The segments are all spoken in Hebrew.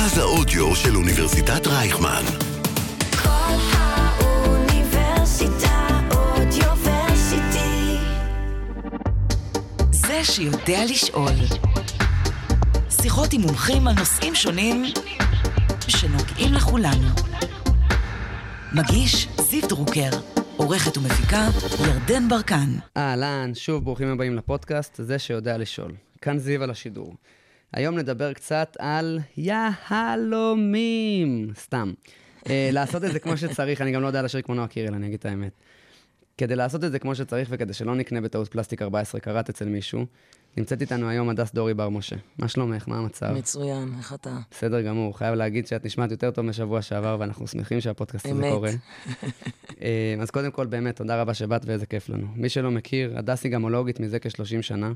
מרכז האודיו של אוניברסיטת רייכמן. כל האוניברסיטה אודיוורסיטי. זה שיודע לשאול. שיחות עם מומחים על נושאים שונים שנוגעים לכולנו. מגיש זיו דרוקר, עורכת ומפיקה ירדן ברקן. אהלן, שוב ברוכים הבאים לפודקאסט, זה שיודע לשאול. כאן זיו על השידור. היום נדבר קצת על יהלומים. סתם. Uh, לעשות את זה כמו שצריך, אני גם לא יודע לשיר כמו נועה קירל, אני אגיד את האמת. כדי לעשות את זה כמו שצריך וכדי שלא נקנה בטעות פלסטיק 14 קראט אצל מישהו, נמצאת איתנו היום הדס דורי בר משה. מה שלומך? מה המצב? מצוין, איך אתה? בסדר גמור, חייב להגיד שאת נשמעת יותר טוב משבוע שעבר, ואנחנו שמחים שהפודקאסט הזה. קורה. אה, אז קודם כל, באמת, תודה רבה שבאת ואיזה כיף לנו. מי שלא מכיר, הדס היא גמולוגית מזה כ-30 שנה.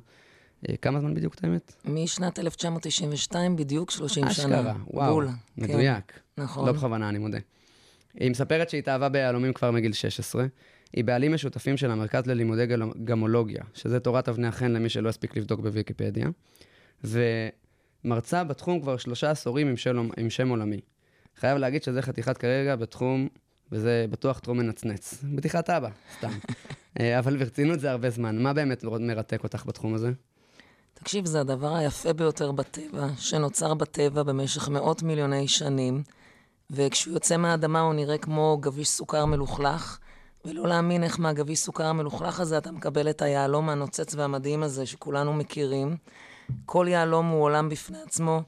אה, כמה זמן בדיוק, את האמת? משנת 1992, בדיוק 30 שנה. אשכרה, וואו, בול, מדויק. כן, נכון. לא בכוונה, אני מודה. היא מספרת שהיא התאהבה ביהלומים כבר מגיל 16. היא בעלים משותפים של המרכז ללימודי גל- גמולוגיה, שזה תורת אבני החן למי שלא הספיק לבדוק בוויקיפדיה, ומרצה בתחום כבר שלושה עשורים עם, של, עם שם עולמי. חייב להגיד שזה חתיכת כרגע בתחום, וזה בטוח טרום מנצנץ. בדיחת אבא, סתם. אה, אבל ברצינות זה הרבה זמן. מה באמת מרתק אותך בתחום הזה? תקשיב, זה הדבר היפה ביותר בטבע, שנוצר בטבע במשך מאות מיליוני שנים, וכשהוא יוצא מהאדמה הוא נראה כמו גביש סוכר מלוכלך, ולא להאמין איך מהגביש סוכר המלוכלך הזה אתה מקבל את היהלום הנוצץ והמדהים הזה שכולנו מכירים. כל יהלום הוא עולם בפני עצמו,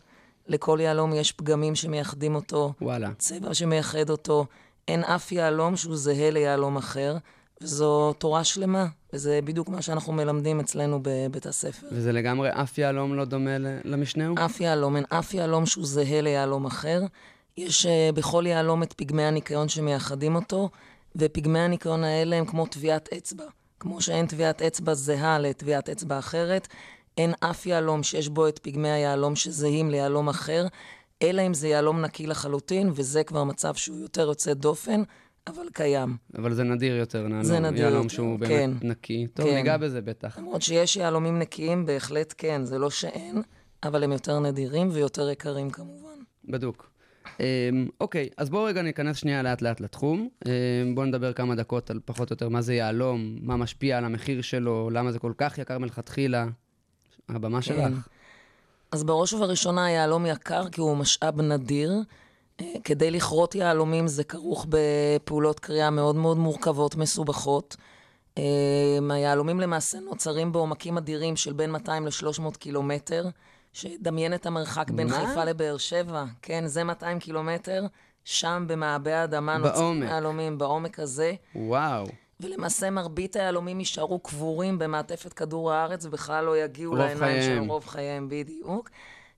לכל יהלום יש פגמים שמייחדים אותו, וואלה. צבע שמייחד אותו. אין אף יהלום שהוא זהה ליהלום אחר, וזו תורה שלמה, וזה בדיוק מה שאנחנו מלמדים אצלנו בבית הספר. וזה לגמרי אף יהלום לא דומה למשנהו? אף יהלום, אין אף יהלום שהוא זהה ליהלום אחר. יש uh, בכל יהלום את פגמי הניקיון שמייחדים אותו, ופגמי הניקיון האלה הם כמו טביעת אצבע. כמו שאין טביעת אצבע זהה לטביעת אצבע אחרת, אין אף יהלום שיש בו את פגמי היהלום שזהים ליהלום אחר, אלא אם זה יהלום נקי לחלוטין, וזה כבר מצב שהוא יותר יוצא דופן, אבל קיים. אבל זה נדיר יותר, נעלום. זה נדיר יהלום שהוא באמת כן. נקי. טוב, כן. ניגע בזה בטח. למרות שיש יהלומים נקיים, בהחלט כן, זה לא שאין, אבל הם יותר נדירים ויותר יקרים כמובן. בדוק. אמ, אוקיי, אז בואו רגע ניכנס שנייה לאט לאט לתחום. אמ, בואו נדבר כמה דקות על פחות או יותר מה זה יהלום, מה משפיע על המחיר שלו, למה זה כל כך יקר מלכתחילה. הבמה שלך. כן. אז בראש ובראשונה היהלום יקר כי הוא משאב נדיר. כדי לכרות יהלומים זה כרוך בפעולות קריאה מאוד מאוד מורכבות, מסובכות. אה, היהלומים למעשה נוצרים בעומקים אדירים של בין 200 ל-300 קילומטר, שדמיין את המרחק בין מה? חיפה לבאר שבע. כן, זה 200 קילומטר, שם במעבה האדמה נוצרים. יהלומים, בעומק הזה. וואו. ולמעשה מרבית היהלומים יישארו קבורים במעטפת כדור הארץ ובכלל לא יגיעו לעיניים. שלהם רוב חייהם בדיוק.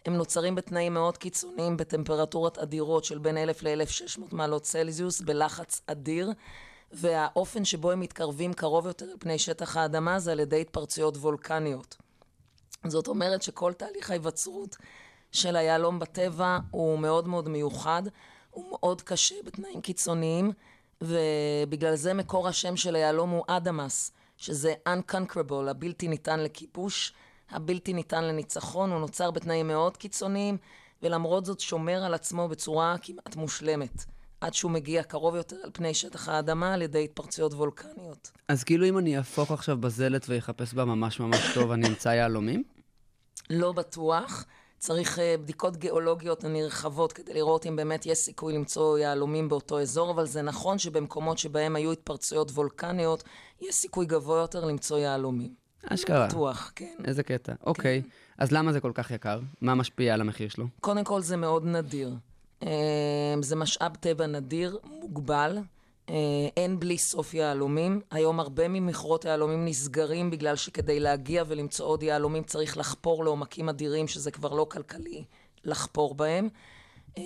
הם נוצרים בתנאים מאוד קיצוניים, בטמפרטורות אדירות של בין 1,000 ל-1,600 מעלות צלזיוס, בלחץ אדיר, והאופן שבו הם מתקרבים קרוב יותר אל פני שטח האדמה זה על ידי התפרצויות וולקניות. זאת אומרת שכל תהליך ההיווצרות של היהלום בטבע הוא מאוד מאוד מיוחד, הוא מאוד קשה בתנאים קיצוניים, ובגלל זה מקור השם של היהלום הוא אדמאס, שזה unconquerable, הבלתי ניתן לכיבוש, הבלתי ניתן לניצחון, הוא נוצר בתנאים מאוד קיצוניים, ולמרות זאת שומר על עצמו בצורה כמעט מושלמת, עד שהוא מגיע קרוב יותר על פני שטח האדמה על ידי התפרצויות וולקניות. אז כאילו אם אני אהפוך עכשיו בזלת ויחפש בה ממש ממש טוב, אני אמצא יהלומים? לא בטוח. צריך uh, בדיקות גיאולוגיות נרחבות כדי לראות אם באמת יש סיכוי למצוא יהלומים באותו אזור, אבל זה נכון שבמקומות שבהם היו התפרצויות וולקניות, יש סיכוי גבוה יותר למצוא יהלומים. אשכרה. בטוח, כן. איזה קטע. אוקיי, אז למה זה כל כך יקר? מה משפיע על המחיר שלו? קודם כל זה מאוד נדיר. אה, זה משאב טבע נדיר, מוגבל. אה, אין בלי סוף יהלומים. היום הרבה ממכרות היהלומים נסגרים בגלל שכדי להגיע ולמצוא עוד יהלומים צריך לחפור לעומקים אדירים, שזה כבר לא כלכלי לחפור בהם. אה,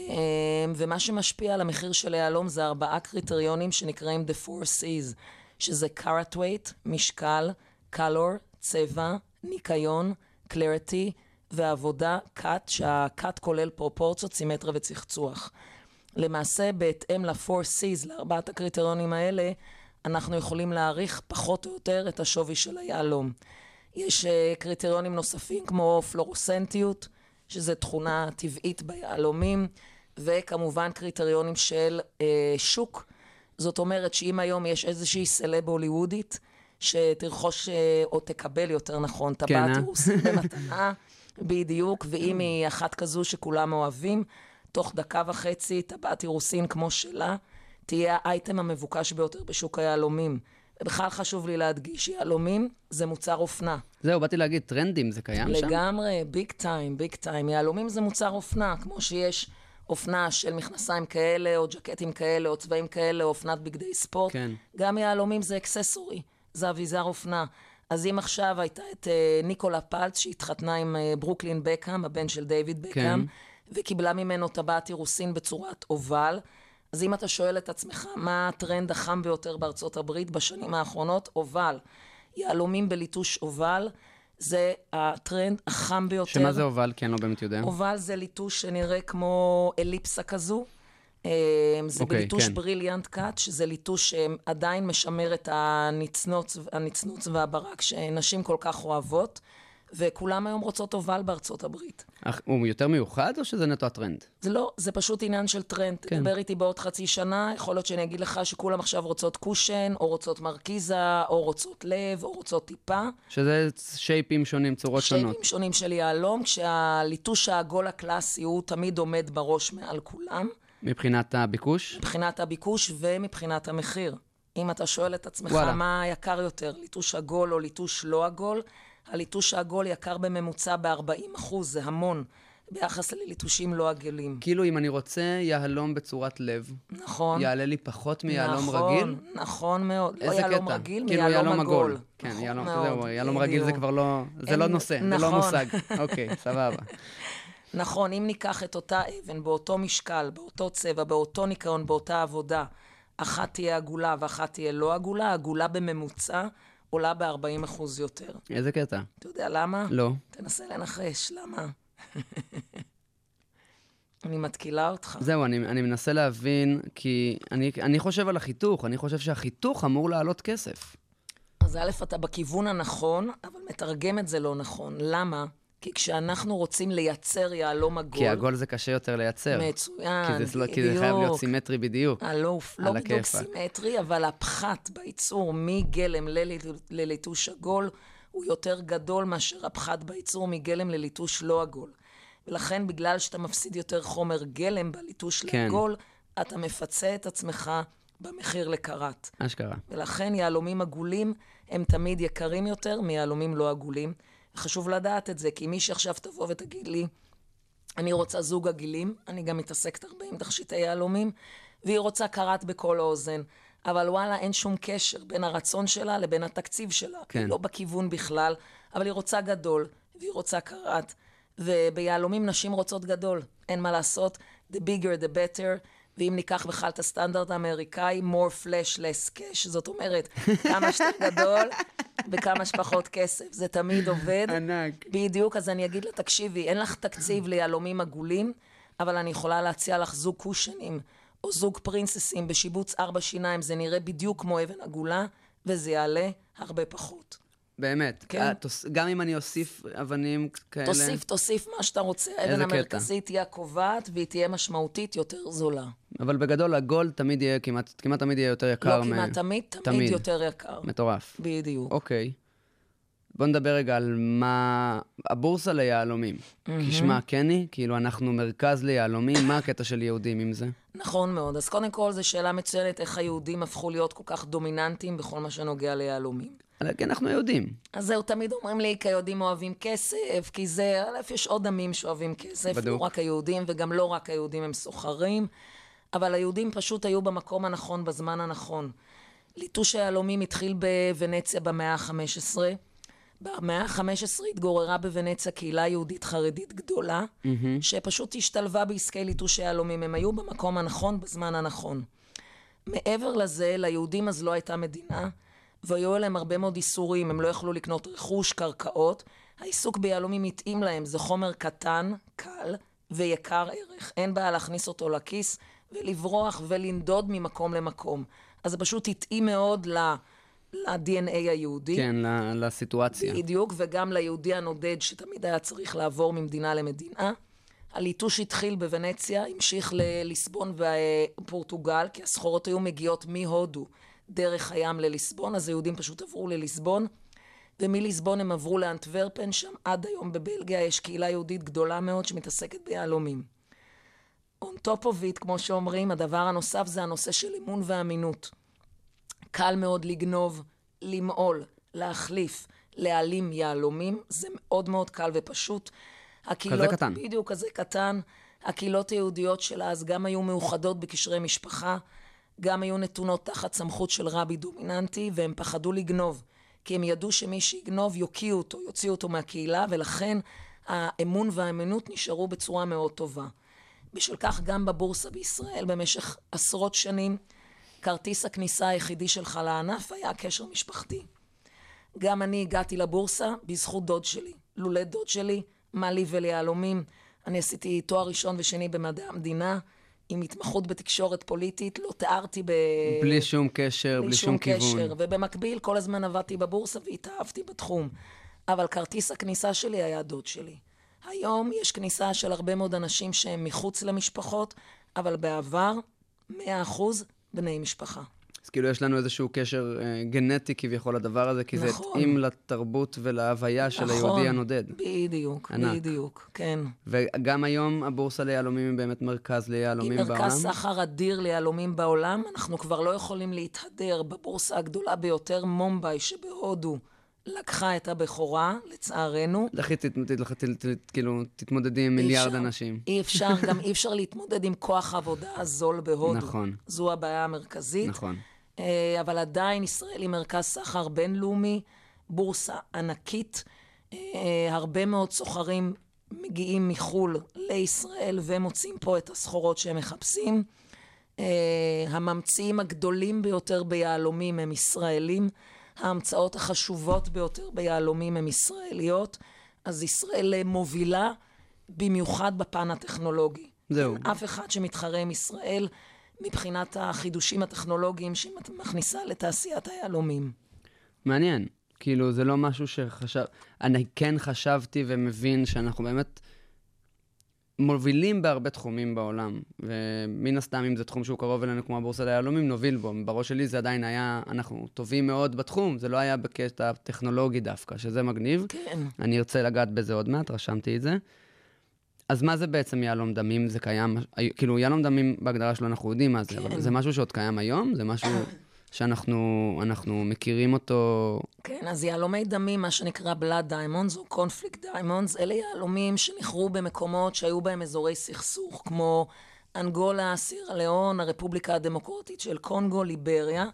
ומה שמשפיע על המחיר של היהלום זה ארבעה קריטריונים שנקראים The Four C's, שזה weight, משקל, color, צבע, ניקיון, clarity ועבודה cut, שה-cut כולל פרופורציות, סימטריה וצחצוח. למעשה, בהתאם ל-4 C's, לארבעת הקריטריונים האלה, אנחנו יכולים להעריך פחות או יותר את השווי של היהלום. יש uh, קריטריונים נוספים כמו פלורוסנטיות, שזו תכונה טבעית ביהלומים, וכמובן קריטריונים של אה, שוק. זאת אומרת שאם היום יש איזושהי סלב הוליוודית, שתרכוש, אה, או תקבל יותר נכון, טבעת כן, אה? אירוסין במתנה, בדיוק, ואם היא אחת כזו שכולם אוהבים, תוך דקה וחצי טבעת אירוסין כמו שלה, תהיה האייטם המבוקש ביותר בשוק היהלומים. ובכלל חשוב לי להדגיש, יהלומים זה מוצר אופנה. זהו, באתי להגיד, טרנדים זה קיים שם? לגמרי, big time, big time. יהלומים זה מוצר אופנה, כמו שיש אופנה של מכנסיים כאלה, או ג'קטים כאלה, או צבעים כאלה, או אופנת בגדי ספורט. כן. גם יהלומים זה accessory, זה אביזר אופנה. אז אם עכשיו הייתה את אה, ניקולה פלץ, שהתחתנה עם אה, ברוקלין בקאם, הבן של דיוויד בקאם, וקיבלה ממנו טבעת אירוסין בצורת oval, אז אם אתה שואל את עצמך, מה הטרנד החם ביותר בארצות הברית בשנים האחרונות? אובל. יהלומים בליטוש אובל, זה הטרנד החם ביותר. שמה זה הובל? כי אני לא באמת יודע. אובל זה ליטוש שנראה כמו אליפסה כזו. אה, זה אוקיי, בליטוש כן. בריליאנט קאט, שזה ליטוש שעדיין משמר את הנצנוץ, הנצנוץ והברק שנשים כל כך אוהבות, וכולם היום רוצות אובל בארצות הברית. אך, הוא יותר מיוחד או שזה נטו הטרנד? זה לא, זה פשוט עניין של טרנד. כן. תדבר איתי בעוד חצי שנה, יכול להיות שאני אגיד לך שכולם עכשיו רוצות cushion, או רוצות מרקיזה, או רוצות לב, או רוצות טיפה. שזה שייפים שונים, צורות שונות. שייפים שונים של יהלום, כשהליטוש העגול הקלאסי הוא תמיד עומד בראש מעל כולם, מבחינת הביקוש? מבחינת הביקוש ומבחינת המחיר. אם אתה שואל את עצמך וואלה. מה יקר יותר, ליטוש עגול או ליטוש לא עגול, הליטוש העגול יקר בממוצע ב-40 אחוז, זה המון, ביחס לליטושים לא עגלים. כאילו, אם אני רוצה יהלום בצורת לב, נכון. יעלה לי פחות מיהלום נכון, רגיל? נכון מאוד. לא איזה יהלום קטע? רגיל, כאילו מיהלום עגול. כן, נכון יהלום, מאוד, זהו, יהלום רגיל זה. כבר לא, זה אין- לא נושא, זה לא נכון. מושג. אוקיי, סבבה. נכון, אם ניקח את אותה אבן באותו משקל, באותו צבע, באותו ניקיון, באותה עבודה, אחת תהיה עגולה ואחת תהיה לא עגולה, עגולה בממוצע עולה ב-40 אחוז יותר. איזה קטע? אתה יודע למה? לא. תנסה לנחש, למה? אני מתקילה אותך. זהו, אני, אני מנסה להבין, כי אני, אני חושב על החיתוך, אני חושב שהחיתוך אמור לעלות כסף. אז א', אתה בכיוון הנכון, אבל מתרגם את זה לא נכון. למה? כי כשאנחנו רוצים לייצר יהלום עגול... כי עגול זה קשה יותר לייצר. מצוין, כי זה, לא- כי זה חייב להיות בדיוק. סימטרי בדיוק. הלא, לא על בדיוק הכיפאק. סימטרי, אבל הפחת בייצור מגלם לליט- לליטוש עגול הוא יותר גדול מאשר הפחת בייצור מגלם לליטוש לא עגול. ולכן, בגלל שאתה מפסיד יותר חומר גלם בליטוש כן. לעגול, אתה מפצה את עצמך במחיר לקראט. אשכרה. ולכן יהלומים עגולים הם תמיד יקרים יותר מיהלומים לא עגולים. חשוב לדעת את זה, כי מי שעכשיו תבוא ותגיד לי, אני רוצה זוג עגילים, אני גם מתעסקת הרבה עם תכשיטי יהלומים, והיא רוצה קראט בכל האוזן. אבל וואלה, אין שום קשר בין הרצון שלה לבין התקציב שלה. כן. היא לא בכיוון בכלל, אבל היא רוצה גדול, והיא רוצה קראט. וביהלומים נשים רוצות גדול, אין מה לעשות, the bigger the better. ואם ניקח בכלל את הסטנדרט האמריקאי, more flash less cash, זאת אומרת, כמה שאתה גדול וכמה שפחות כסף. זה תמיד עובד. ענק. בדיוק, אז אני אגיד לה, תקשיבי, אין לך תקציב ליהלומים עגולים, אבל אני יכולה להציע לך זוג קושנים, או זוג פרינססים בשיבוץ ארבע שיניים, זה נראה בדיוק כמו אבן עגולה, וזה יעלה הרבה פחות. באמת. כן. אה, גם אם אני אוסיף אבנים כאלה... תוסיף, תוסיף מה שאתה רוצה. האבן. המרכזית תהיה הקובעת, והיא תהיה משמעותית יותר זולה. אבל בגדול, הגולד תמיד יהיה, כמעט, כמעט תמיד יהיה יותר יקר. לא מ- כמעט תמיד, תמיד תמיד. יותר יקר. מטורף. בדיוק. אוקיי. בוא נדבר רגע על מה... הבורסה ליהלומים. כשמה כן היא, כאילו אנחנו מרכז ליהלומים, מה הקטע של יהודים עם זה? נכון מאוד. אז קודם כל, זו שאלה מצוינת, איך היהודים הפכו להיות כל כך דומיננטיים בכל מה שנוגע ליהלומים. אלא כי אנחנו יהודים. אז זהו, תמיד אומרים לי, כי היהודים אוהבים כסף, כי זה, א', יש עוד עמים שאוהבים כסף, בדוק. לא רק היהודים, וגם לא רק היהודים הם סוחרים, אבל היהודים פשוט היו במקום הנכון, בזמן הנכון. ליטוש היהלומים התחיל בוונציה במאה ה-15. במאה ה-15 התגוררה בוונציה קהילה יהודית חרדית גדולה, שפשוט השתלבה בעסקי ליטוש היהלומים. הם היו במקום הנכון, בזמן הנכון. מעבר לזה, ליהודים אז לא הייתה מדינה, והיו עליהם הרבה מאוד איסורים, הם לא יכלו לקנות רכוש, קרקעות. העיסוק ביהלומים התאים להם, זה חומר קטן, קל ויקר ערך. אין בעיה להכניס אותו לכיס ולברוח ולנדוד ממקום למקום. אז זה פשוט התאים מאוד ל-DNA היהודי. כן, ל- לסיטואציה. בדיוק, וגם ליהודי הנודד שתמיד היה צריך לעבור ממדינה למדינה. הליטוש התחיל בוונציה, המשיך לליסבון ופורטוגל, כי הסחורות היו מגיעות מהודו דרך הים לליסבון, אז היהודים פשוט עברו לליסבון, ומליסבון הם עברו לאנטוורפן, שם עד היום בבלגיה יש קהילה יהודית גדולה מאוד שמתעסקת ביהלומים. on top of it, כמו שאומרים, הדבר הנוסף זה הנושא של אמון ואמינות. קל מאוד לגנוב, למעול, להחליף, להעלים יהלומים, זה מאוד מאוד קל ופשוט. הקהילות, קטן. בדיוק, כזה קטן. הקהילות היהודיות של אז גם היו מאוחדות בקשרי משפחה, גם היו נתונות תחת סמכות של רבי דומיננטי, והם פחדו לגנוב. כי הם ידעו שמי שיגנוב יוקיעו אותו, יוציאו אותו מהקהילה, ולכן האמון והאמינות נשארו בצורה מאוד טובה. בשל כך גם בבורסה בישראל במשך עשרות שנים, כרטיס הכניסה היחידי שלך לענף היה קשר משפחתי. גם אני הגעתי לבורסה בזכות דוד שלי. לולא דוד שלי, מה לי וליהלומים. אני עשיתי תואר ראשון ושני במדעי המדינה, עם התמחות בתקשורת פוליטית, לא תיארתי ב... בלי שום קשר, בלי שום כיוון. קשר, ובמקביל כל הזמן עבדתי בבורסה והתאהבתי בתחום. אבל כרטיס הכניסה שלי היה דוד שלי. היום יש כניסה של הרבה מאוד אנשים שהם מחוץ למשפחות, אבל בעבר, 100% בני משפחה. אז כאילו יש לנו איזשהו קשר אה, גנטי כביכול לדבר הזה, כי זה נכון. התאים לתרבות ולהוויה של היהודי הנודד. בדיוק, ענק. בדיוק, כן. וגם היום הבורסה ליהלומים היא באמת מרכז היא ליהלומים בעולם. מרכז סחר אדיר ליהלומים בעולם. אנחנו כבר לא יכולים להתהדר בבורסה הגדולה ביותר, מומביי שבהודו, לקחה את הבכורה, לצערנו. לכי כאילו, תתמודדי עם מיליארד אנשים. אי אפשר, גם אי אפשר להתמודד עם כוח העבודה הזול בהודו. נכון. זו הבעיה המרכזית. נכון. אה, אבל עדיין ישראל היא מרכז סחר בינלאומי, בורסה ענקית. אה, הרבה מאוד סוחרים מגיעים מחו"ל לישראל ומוצאים פה את הסחורות שהם מחפשים. אה, הממציאים הגדולים ביותר ביהלומים הם ישראלים. ההמצאות החשובות ביותר ביהלומים הן ישראליות. אז ישראל אה, מובילה במיוחד בפן הטכנולוגי. זהו. אף אחד שמתחרה עם ישראל מבחינת החידושים הטכנולוגיים שהיא מכניסה לתעשיית היהלומים. מעניין. כאילו, זה לא משהו שחשב... אני כן חשבתי ומבין שאנחנו באמת מובילים בהרבה תחומים בעולם. ומן הסתם, אם זה תחום שהוא קרוב אלינו כמו הבורסה ליהלומים, נוביל בו. בראש שלי זה עדיין היה, אנחנו טובים מאוד בתחום, זה לא היה בקטע הטכנולוגי דווקא, שזה מגניב. כן. אני ארצה לגעת בזה עוד מעט, רשמתי את זה. אז מה זה בעצם יהלום דמים? זה קיים, כאילו יהלום דמים בהגדרה שלו אנחנו יודעים מה זה, אבל כן. זה משהו שעוד קיים היום? זה משהו שאנחנו אנחנו מכירים אותו... כן, אז יהלומי דמים, מה שנקרא blood diamonds או conflict diamonds, אלה יהלומים שנכרו במקומות שהיו בהם אזורי סכסוך, כמו אנגולה, סירה ליאון, הרפובליקה הדמוקרטית של קונגו, ליבריה,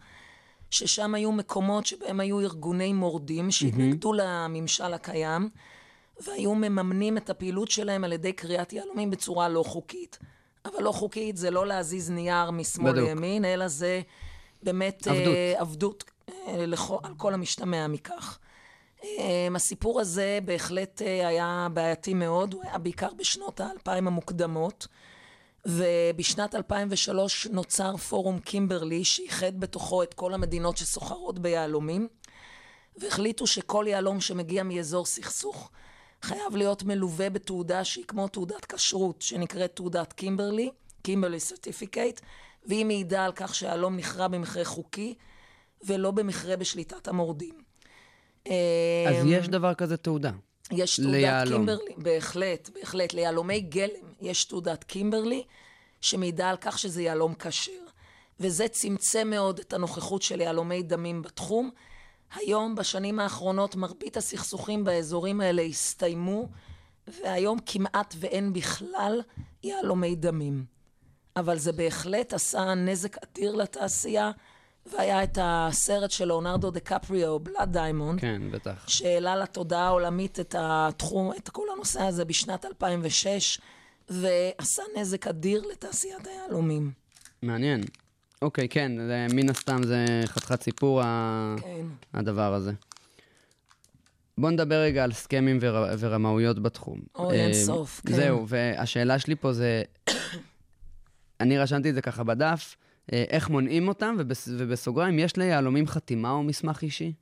ששם היו מקומות שבהם היו ארגוני מורדים שהתנגדו לממשל הקיים, והיו מממנים את הפעילות שלהם על ידי קריאת יהלומים בצורה לא חוקית. אבל לא חוקית זה לא להזיז נייר משמאל בדיוק. לימין, אלא זה באמת עבדות. אה, עבדות אה, לכו- על כל המשתמע מכך. אה, הסיפור הזה בהחלט אה, היה בעייתי מאוד, הוא היה בעיקר בשנות האלפיים המוקדמות, ובשנת 2003 נוצר פורום קימברלי שאיחד בתוכו את כל המדינות שסוחרות ביהלומים, והחליטו שכל יהלום שמגיע מאזור סכסוך חייב להיות מלווה בתעודה שהיא כמו תעודת כשרות, שנקראת תעודת קימברלי, Kimberley certificate, והיא מעידה על כך שהיהלום נכרה במכרה חוקי ולא במכרה בשליטת המורדים. אז אמ, יש דבר כזה תעודה. יש תעודת ליהלום. קימברלי, בהחלט, בהחלט. ליהלומי גלם יש תעודת קימברלי, שמעידה על כך שזה יהלום כשר. וזה צמצם מאוד את הנוכחות של יהלומי דמים בתחום. היום, בשנים האחרונות, מרבית הסכסוכים באזורים האלה הסתיימו, והיום כמעט ואין בכלל יהלומי דמים. אבל זה בהחלט עשה נזק אדיר לתעשייה, והיה את הסרט של לאונרדו דה קפריו, Blood Diamond, כן, בטח. שהעלה לתודעה העולמית את התחום, את כל הנושא הזה בשנת 2006, ועשה נזק אדיר לתעשיית היהלומים. מעניין. אוקיי, כן, זה, מן הסתם זה חתיכת סיפור. כן. הדבר הזה. בוא נדבר רגע על סכמים ור... ורמאויות בתחום. אוי, אין אה, סוף, כן. זהו, והשאלה שלי פה זה, אני רשמתי את זה ככה בדף, אה, איך מונעים אותם, ובס, ובסוגריים, יש ליהלומים חתימה או מסמך אישי?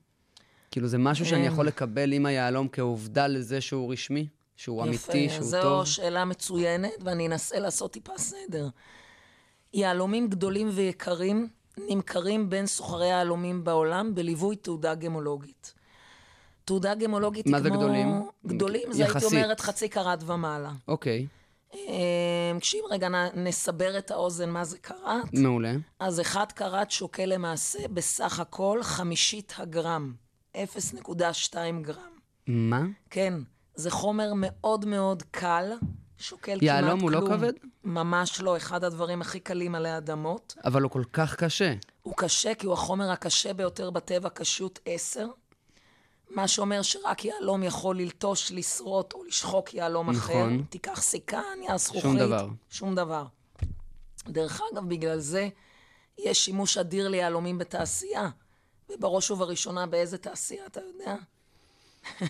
כאילו, זה משהו שאני אין. יכול לקבל עם היהלום כעובדה לזה שהוא רשמי? שהוא אמיתי, שהוא זו טוב? שאלה מצוינת, ואני אנסה לעשות טיפה סדר. יהלומים גדולים ויקרים נמכרים בין סוחרי יהלומים בעולם בליווי תעודה גמולוגית. תעודה גמולוגית מה היא זה כמו... גדולים? גדולים זה הייתי. אומרת חצי קרת ומעלה. אוקיי, אה, כשאם רגע נסבר את האוזן מה זה קרת, מעולה. אז אחד קרת שוקל למעשה בסך הכל חמישית הגרם, 0.2 גרם. מה? כן, זה חומר מאוד מאוד קל, שוקל כמעט כלום. יהלום הוא לא כבד? ממש לא, אחד הדברים הכי קלים עלי אדמות. אבל הוא כל כך קשה. הוא קשה כי הוא החומר הקשה ביותר בטבע, קשות 10. מה שאומר שרק יהלום יכול ללטוש, לשרוט או לשחוק יהלום אחר. נכון. תיקח סיכה, נייר זכוכית. שום דבר. שום דבר. דרך אגב, בגלל זה יש שימוש אדיר ליהלומים בתעשייה. ובראש ובראשונה, באיזה תעשייה, אתה יודע?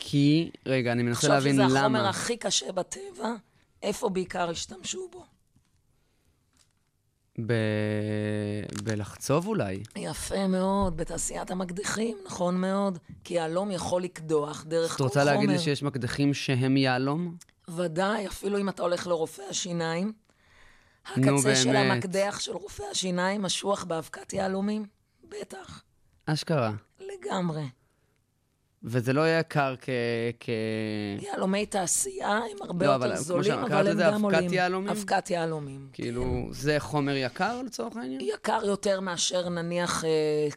כי, רגע, אני מנסה להבין שזה למה. החומר הכי קשה בטבע, איפה בעיקר השתמשו בו? ב... בלחצוב אולי. יפה מאוד, בתעשיית המקדחים, נכון מאוד. כי יהלום יכול לקדוח דרך את כל רוצה חומר. להגיד לי שיש מקדחים שהם יהלום? ודאי, אפילו אם אתה הולך לרופא השיניים, נו, הקצה של באמת. המקדח של רופא השיניים משוח באבקת יהלומים. בטח, אשכרה. לגמרי. וזה לא יקר כ... כ... יהלומי תעשייה הם הרבה לא, יותר זולים, אבל הם גם אבקת עולים. יהלומים? אבקת יהלומים. כאילו, זה חומר יקר לצורך העניין? יקר יותר מאשר נניח אה,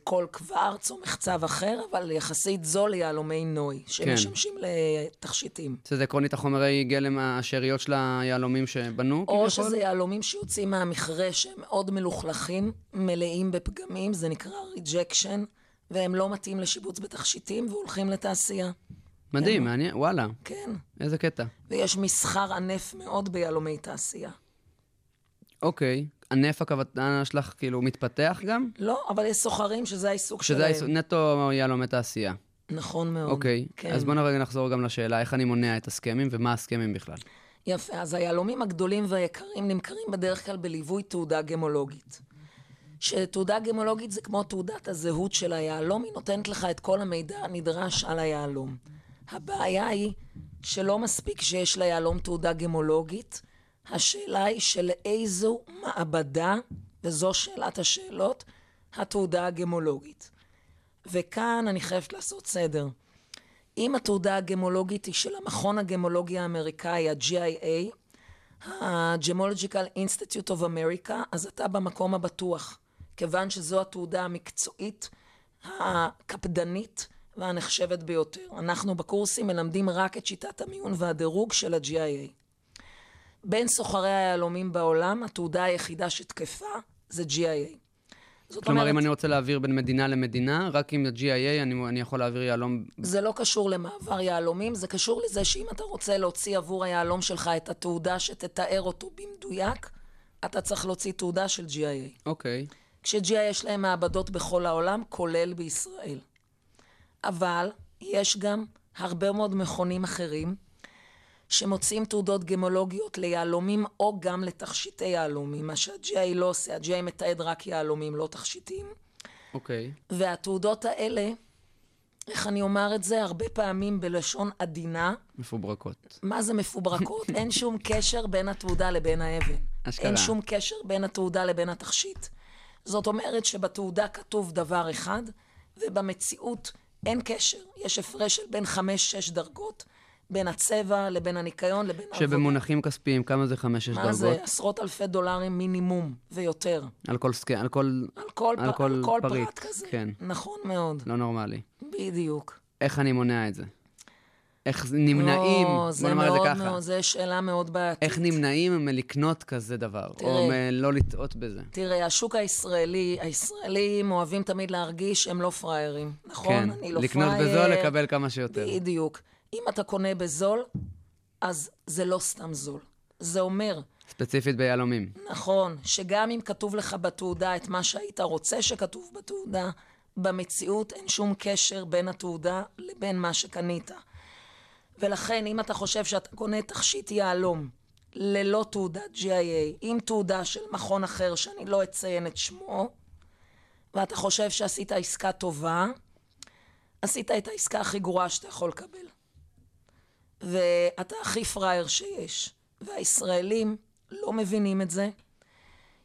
כל קוורץ או מחצב אחר, אבל יחסית זול ליהלומי נוי, שמשמשים לתכשיטים. שזה עקרונית החומרי גלם, השאריות של היהלומים שבנו, או כביכול? שזה יהלומים שיוצאים מהמכרה שהם מאוד מלוכלכים, מלאים בפגמים, זה נקרא rejection, והם לא מתאים לשיבוץ בתכשיטים והולכים לתעשייה. מדהים, מעניין, וואלה, כן, איזה קטע. ויש מסחר ענף מאוד ביהלומי תעשייה. אוקיי, הענף הכוונה שלך כאילו מתפתח גם? לא, אבל יש סוחרים שזה העיסוק שזה שלהם. היס- נטו יהלומי תעשייה. נכון מאוד. אוקיי, כן. אז בוא רגע נחזור גם לשאלה, איך אני מונע את הסכמים ומה הסכמים בכלל. יפה, אז היהלומים הגדולים והיקרים נמכרים בדרך כלל בליווי תעודה גמולוגית. שתעודה גמולוגית זה כמו תעודת הזהות של היהלום, היא נותנת לך את כל המידע הנדרש על היהלום. הבעיה היא שלא מספיק שיש ליהלום תעודה גמולוגית, השאלה היא שלאיזו מעבדה, וזו שאלת השאלות, התעודה הגמולוגית. וכאן אני חייבת לעשות סדר. אם התעודה הגמולוגית היא של המכון הגמולוגי האמריקאי, ה-GIA, ה-Gemological Institute of America, אז אתה במקום הבטוח, כיוון שזו התעודה המקצועית, הקפדנית והנחשבת ביותר. אנחנו בקורסים מלמדים רק את שיטת המיון והדירוג של ה-GIA. בין סוחרי היהלומים בעולם, התעודה היחידה שתקפה זה GIA. זאת כלומר, אומרת, אם אני רוצה להעביר בין מדינה למדינה, רק עם ה-GIA אני, אני יכול להעביר יהלום... זה לא קשור למעבר יהלומים, זה קשור לזה שאם אתה רוצה להוציא עבור היהלום שלך את התעודה שתתאר אותו במדויק, אתה צריך להוציא תעודה של GIA. אוקיי. כש-GIA יש להם מעבדות בכל העולם, כולל בישראל. אבל יש גם הרבה מאוד מכונים אחרים שמוציאים תעודות גמולוגיות ליהלומים או גם לתכשיטי יהלומים, מה שה-GIA לא עושה, ה-GIA מתעד רק יהלומים, לא תכשיטים. אוקיי. והתעודות האלה, איך אני אומר את זה? הרבה פעמים בלשון עדינה, מפוברקות. מה זה מפוברקות? אין שום קשר בין התעודה לבין האבן. אשכרה. אין שום קשר בין התעודה לבין התכשיט. זאת אומרת שבתעודה כתוב דבר אחד, ובמציאות אין קשר. יש הפרש של בין חמש-שש דרגות, בין הצבע לבין הניקיון לבין העבודה. שבמונחים כספיים, כמה זה חמש-שש דרגות? מה זה? עשרות אלפי דולרים מינימום ויותר. על כל סק... על כל... על כל, על פ... כל על כל פריט, פרט כזה. כן. נכון מאוד. לא נורמלי. בדיוק. איך אני מונע את זה? איך זה- נמנעים, לא, בוא זה נאמר את זה ככה. מאוד, זו שאלה מאוד בעייתית. איך נמנעים מלקנות כזה דבר, או תראה. מלא לטעות בזה? תראה, השוק הישראלי, הישראלים אוהבים תמיד להרגיש שהם לא פראיירים, נכון? כן, אני לא לקנות פראייר. בזול, לקבל כמה שיותר. בדיוק. אם אתה קונה בזול, אז זה לא סתם זול. זה אומר, ספציפית ביהלומים. נכון, שגם אם כתוב לך בתעודה את מה שהיית רוצה שכתוב בתעודה, במציאות אין שום קשר בין התעודה לבין מה שקנית. ולכן, אם אתה חושב שאתה קונה תכשיט יהלום, ללא תעודת GIA, עם תעודה של מכון אחר שאני לא אציין את שמו, ואתה חושב שעשית עסקה טובה, עשית את העסקה הכי גרועה שאתה יכול לקבל. ואתה הכי פראייר שיש. והישראלים לא מבינים את זה.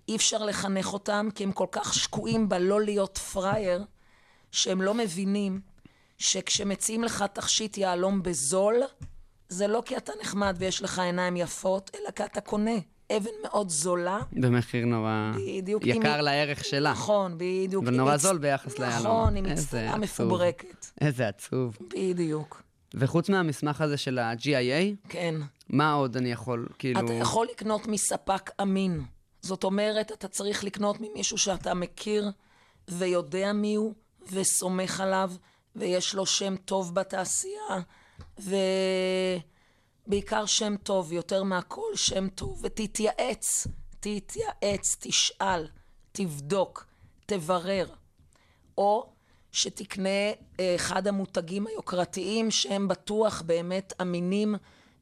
אי אפשר לחנך אותם, כי הם כל כך שקועים בלא להיות פראייר, שהם לא מבינים שכשמציעים לך תכשיט יהלום בזול, זה לא כי אתה נחמד ויש לך עיניים יפות, אלא כי אתה קונה אבן מאוד זולה. במחיר נורא בדיוק, יקר אם- לערך שלה. נכון, בדיוק. ונורא מצ- זול ביחס ליהלום. נכון, עם איזה מצטרה עצוב. מפוברקת. איזה עצוב. בדיוק, וחוץ מהמסמך הזה של ה-GIA, כן. מה עוד אני יכול, כאילו... אתה יכול לקנות מספק אמין. זאת אומרת, אתה צריך לקנות ממישהו שאתה מכיר ויודע מי הוא וסומך עליו, ויש לו שם טוב בתעשייה, ובעיקר שם טוב, יותר מהכל שם טוב, ותתייעץ, תתייעץ, תשאל, תבדוק, תברר. או שתקנה אה, אחד המותגים היוקרתיים שהם בטוח באמת אמינים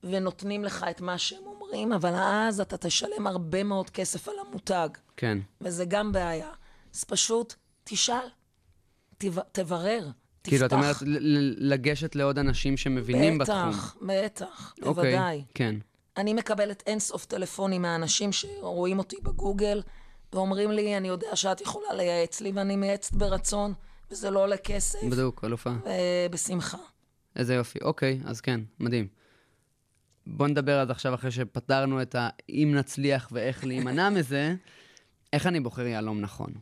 ונותנים לך את מה שהם אומרים, אבל אז אתה תשלם הרבה מאוד כסף על המותג, כן. וזה גם בעיה. אז פשוט תשאל, תב... תברר, תפתח. כאילו, את אומרת לגשת לעוד אנשים שמבינים בתחום. בטח, בטח, אוקיי, בוודאי. כן. אני מקבלת אינסוף טלפונים מהאנשים שרואים אותי בגוגל, ואומרים לי, אני יודע שאת יכולה לייעץ לי, ואני מייעצת ברצון, וזה לא עולה כסף, בדיוק, אלופה. ובשמחה. איזה יופי. אוקיי, אז כן, מדהים. בוא נדבר אז עכשיו, אחרי שפתרנו את האם נצליח ואיך להימנע מזה, איך אני בוחר יהלום נכון.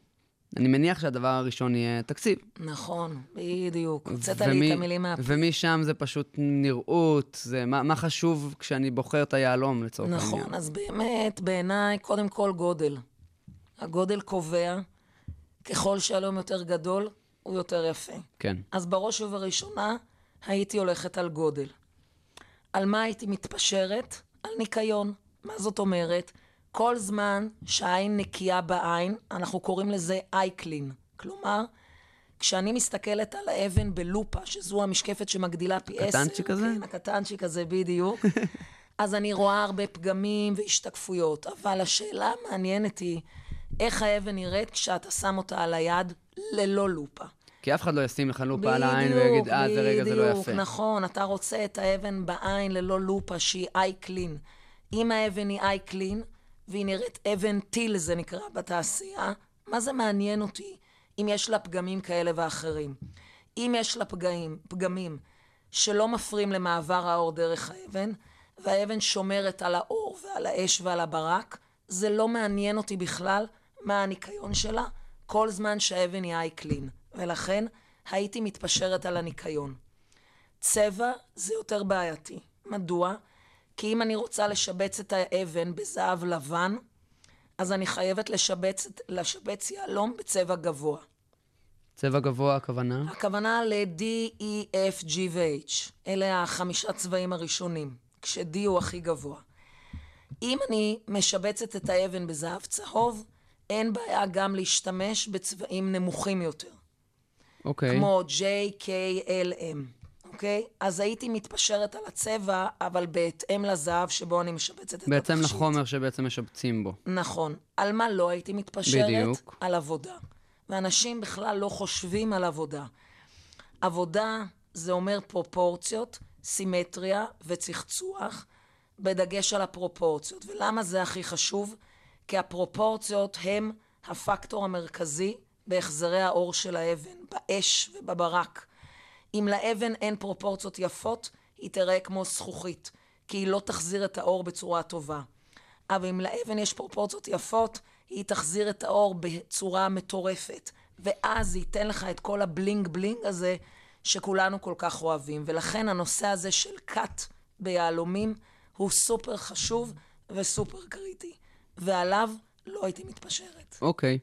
אני מניח שהדבר הראשון יהיה תקציב. נכון, בדיוק. הוצאת לי את המילים מהפה. ומשם זה פשוט נראות, זה מה, מה חשוב כשאני בוחר את היהלום לצורך העניין. נכון, אז באמת, בעיניי, קודם כל גודל. הגודל קובע, ככל שהלום יותר גדול, הוא יותר יפה. כן. אז בראש ובראשונה, הייתי הולכת על גודל. על מה הייתי מתפשרת? על ניקיון. מה זאת אומרת? כל זמן שהעין נקייה בעין, אנחנו קוראים לזה אייקלין. כלומר, כשאני מסתכלת על האבן בלופה, שזו המשקפת שמגדילה פי עשר, הקטנצ'יק הזה? כן, הקטנצ'יק הזה בדיוק, אז אני רואה הרבה פגמים והשתקפויות. אבל השאלה המעניינת היא, איך האבן נראית כשאתה שם אותה על היד ללא לופה. כי אף אחד לא ישים לך לופה על העין ויגיד, אה, זה רגע, זה לא יפה. בדיוק, נכון. אתה רוצה את האבן בעין ללא לופה, שהיא איי קלין. אם האבן היא איי קלין, והיא נראית אבן טיל, זה נקרא בתעשייה, מה זה מעניין אותי אם יש לה פגמים כאלה ואחרים? אם יש לה פגמים, פגמים שלא מפריעים למעבר האור דרך האבן, והאבן שומרת על האור ועל האש ועל הברק, זה לא מעניין אותי בכלל מה הניקיון שלה, כל זמן שהאבן היא איי קלין. ולכן הייתי מתפשרת על הניקיון. צבע זה יותר בעייתי. מדוע? כי אם אני רוצה לשבץ את האבן בזהב לבן, אז אני חייבת לשבץ, לשבץ יהלום בצבע גבוה. צבע גבוה הכוונה? הכוונה ל-D, E, F, G ו-H. אלה החמישה צבעים הראשונים, כש-D הוא הכי גבוה. אם אני משבצת את האבן בזהב צהוב, אין בעיה גם להשתמש בצבעים נמוכים יותר. אוקיי. כמו J, K, L, M, אוקיי? אז הייתי מתפשרת על הצבע, אבל בהתאם לזהב שבו אני משבצת את התכשיט. לחומר שבעצם משבצים בו. נכון. על מה לא הייתי מתפשרת? בדיוק. על עבודה. ואנשים בכלל לא חושבים על עבודה. עבודה זה אומר פרופורציות, סימטריה וצחצוח, בדגש על הפרופורציות. ולמה זה הכי חשוב? כי הפרופורציות הם הפקטור המרכזי בהחזרי האור של האבן, באש ובברק. אם לאבן אין פרופורציות יפות, היא תראה כמו זכוכית, כי היא לא תחזיר את האור בצורה טובה. אבל אם לאבן יש פרופורציות יפות, היא תחזיר את האור בצורה מטורפת. ואז זה ייתן לך את כל הבלינג בלינג הזה שכולנו כל כך אוהבים. ולכן הנושא הזה של קאט ביהלומים הוא סופר חשוב וסופר קריטי. ועליו לא הייתי מתפשרת. אוקיי.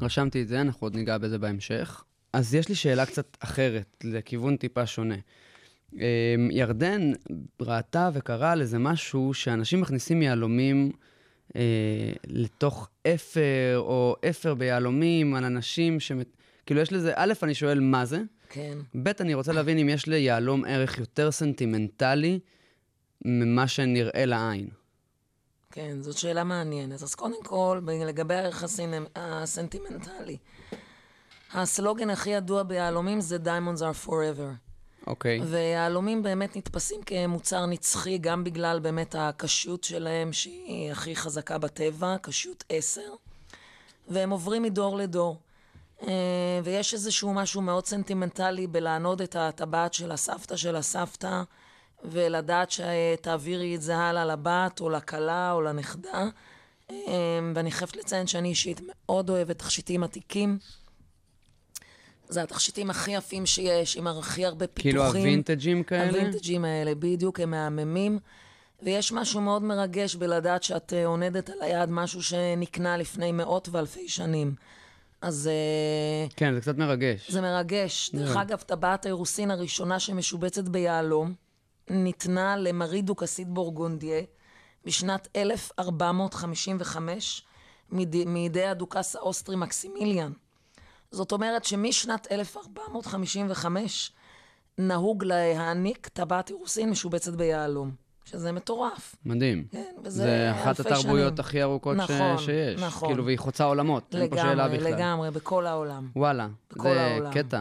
רשמתי את זה, אנחנו עוד ניגע בזה בהמשך. אז יש לי שאלה קצת אחרת, לכיוון טיפה שונה. אמ, ירדן ראתה וקראה לזה משהו שאנשים מכניסים יהלומים אה, לתוך אפר, או אפר ביהלומים על אנשים ש... כאילו, יש לזה, א', אני שואל מה זה, כן. ב', אני רוצה להבין אם יש ליהלום ערך יותר סנטימנטלי ממה שנראה לעין. כן, זאת שאלה מעניינת. אז קודם כל, לגבי הערך הסינ- הסנטימנטלי, הסלוגן הכי ידוע ביהלומים זה Diamonds are forever. אוקיי. ויהלומים באמת נתפסים כמוצר נצחי, גם בגלל באמת הקשיות שלהם, שהיא הכי חזקה בטבע, קשיות 10, והם עוברים מדור לדור. אה, ויש איזשהו משהו מאוד סנטימנטלי בלענוד את הטבעת של הסבתא של הסבתא, ולדעת שתעבירי את זה הלאה לבת, או לכלה, או לנכדה. אה, ואני חייבת לציין שאני אישית מאוד אוהבת תכשיטים עתיקים. זה התכשיטים הכי יפים שיש, עם הכי הרבה פיתוחים. כאילו הווינטג'ים כאלה? הווינטג'ים האלה, בדיוק, הם מהממים. ויש משהו מאוד מרגש בלדעת שאת אה, עונדת על היד משהו שנקנה לפני מאות ואלפי שנים. אז אה, כן, זה קצת מרגש. זה מרגש. דרך אגב, טבעת האירוסין הראשונה שמשובצת ביהלום ניתנה למרי דוכסית בורגונדיה בשנת 1455 מידי, מידי הדוכס האוסטרי מקסימיליאן. זאת אומרת שמשנת 1455 נהוג להעניק טבעת אירוסין משובצת ביהלום, שזה מטורף. מדהים. כן, וזה זה אחת אלפי התרבויות שנים. הכי ארוכות ש- נכון, שיש. נכון. כאילו, והיא חוצה עולמות, אין פה שאלה לגמרי, בכלל. לגמרי, בכל העולם. וואלה, בכל זה העולם. קטע.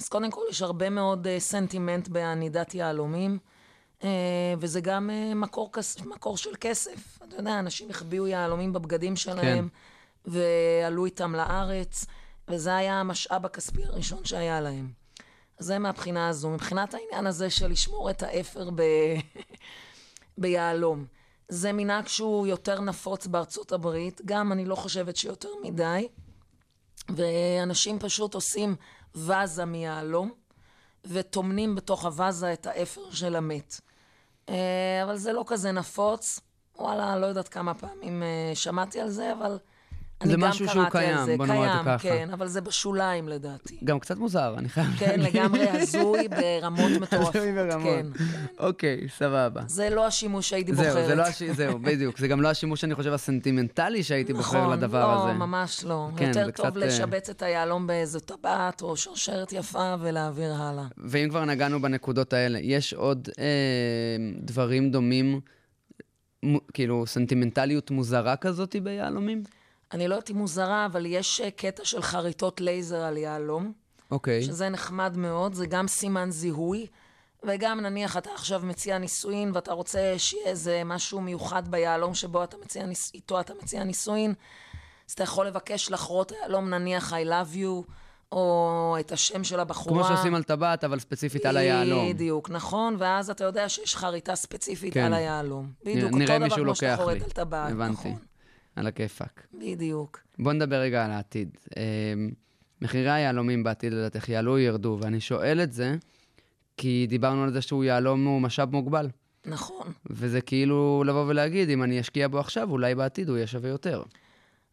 אז קודם כל, יש הרבה מאוד uh, סנטימנט בענידת יהלומים, uh, וזה גם uh, מקור, כס, מקור של כסף. אתה יודע, אנשים החביאו יהלומים בבגדים שלהם, ועלו איתם לארץ, וזה היה המשאב הכספי הראשון שהיה להם. זה מהבחינה הזו. מבחינת העניין הזה של לשמור את האפר ב... ביהלום. זה מנהג שהוא יותר נפוץ בארצות הברית, גם אני לא חושבת שיותר מדי. ואנשים פשוט עושים וזה מיהלום, וטומנים בתוך הוזה את האפר של המת. אה, אבל זה לא כזה נפוץ. וואלה, לא יודעת כמה פעמים אה, שמעתי על זה, אבל זה משהו שהוא קיים. בוא נאמר את זה ככה. כן, אבל זה בשוליים לדעתי. גם קצת מוזר, אני חייב כן, להגיד. לגמרי הזוי ברמות מטורפות. הזוי ברמות. כן. אוקיי, סבבה. זה לא השימוש שהייתי בוחרת. זהו, לא. זהו, בדיוק. זה גם לא השימוש, אני חושב, הסנטימנטלי שהייתי בוחר לדבר נכון, הזה. לא, ממש לא. כן, יותר טוב אה, לשבץ את היהלום באיזו טבעת או שרשרת יפה ולהעביר הלאה. ואם כבר נגענו בנקודות האלה, יש עוד אה, דברים דומים. כאילו, סנטימנטליות מוזרה כזאת ביהלומים? אני לא יודעת אם מוזרה, אבל יש אה, קטע של חריטות לייזר על יהלום, אוקיי. שזה נחמד מאוד, זה גם סימן זיהוי, וגם נניח אתה עכשיו מציע נישואין, ואתה רוצה שיהיה איזה משהו מיוחד ביהלום שבו אתה מציע, ניס... איתו אתה מציע נישואין, אז אתה יכול לבקש לחרות יהלום, נניח I love you, או את השם של הבחורה. כמו שעושים על טבעת, אבל ספציפית על היהלום. בדיוק, נכון, ואז אתה יודע שיש חריטה ספציפית כן. על היהלום. בדיוק, אותו דבר כמו שאתה. חורט על טבעת. נכון. על הכיפאק. בדיוק. בוא נדבר רגע על העתיד. אה, מחירי היהלומים בעתיד לדעתך יעלו או ירדו? ואני שואל את זה כי דיברנו על זה שהוא יהלום הוא משאב מוגבל. נכון. וזה כאילו לבוא ולהגיד, אם אני אשקיע בו עכשיו, אולי בעתיד הוא יהיה שווה יותר.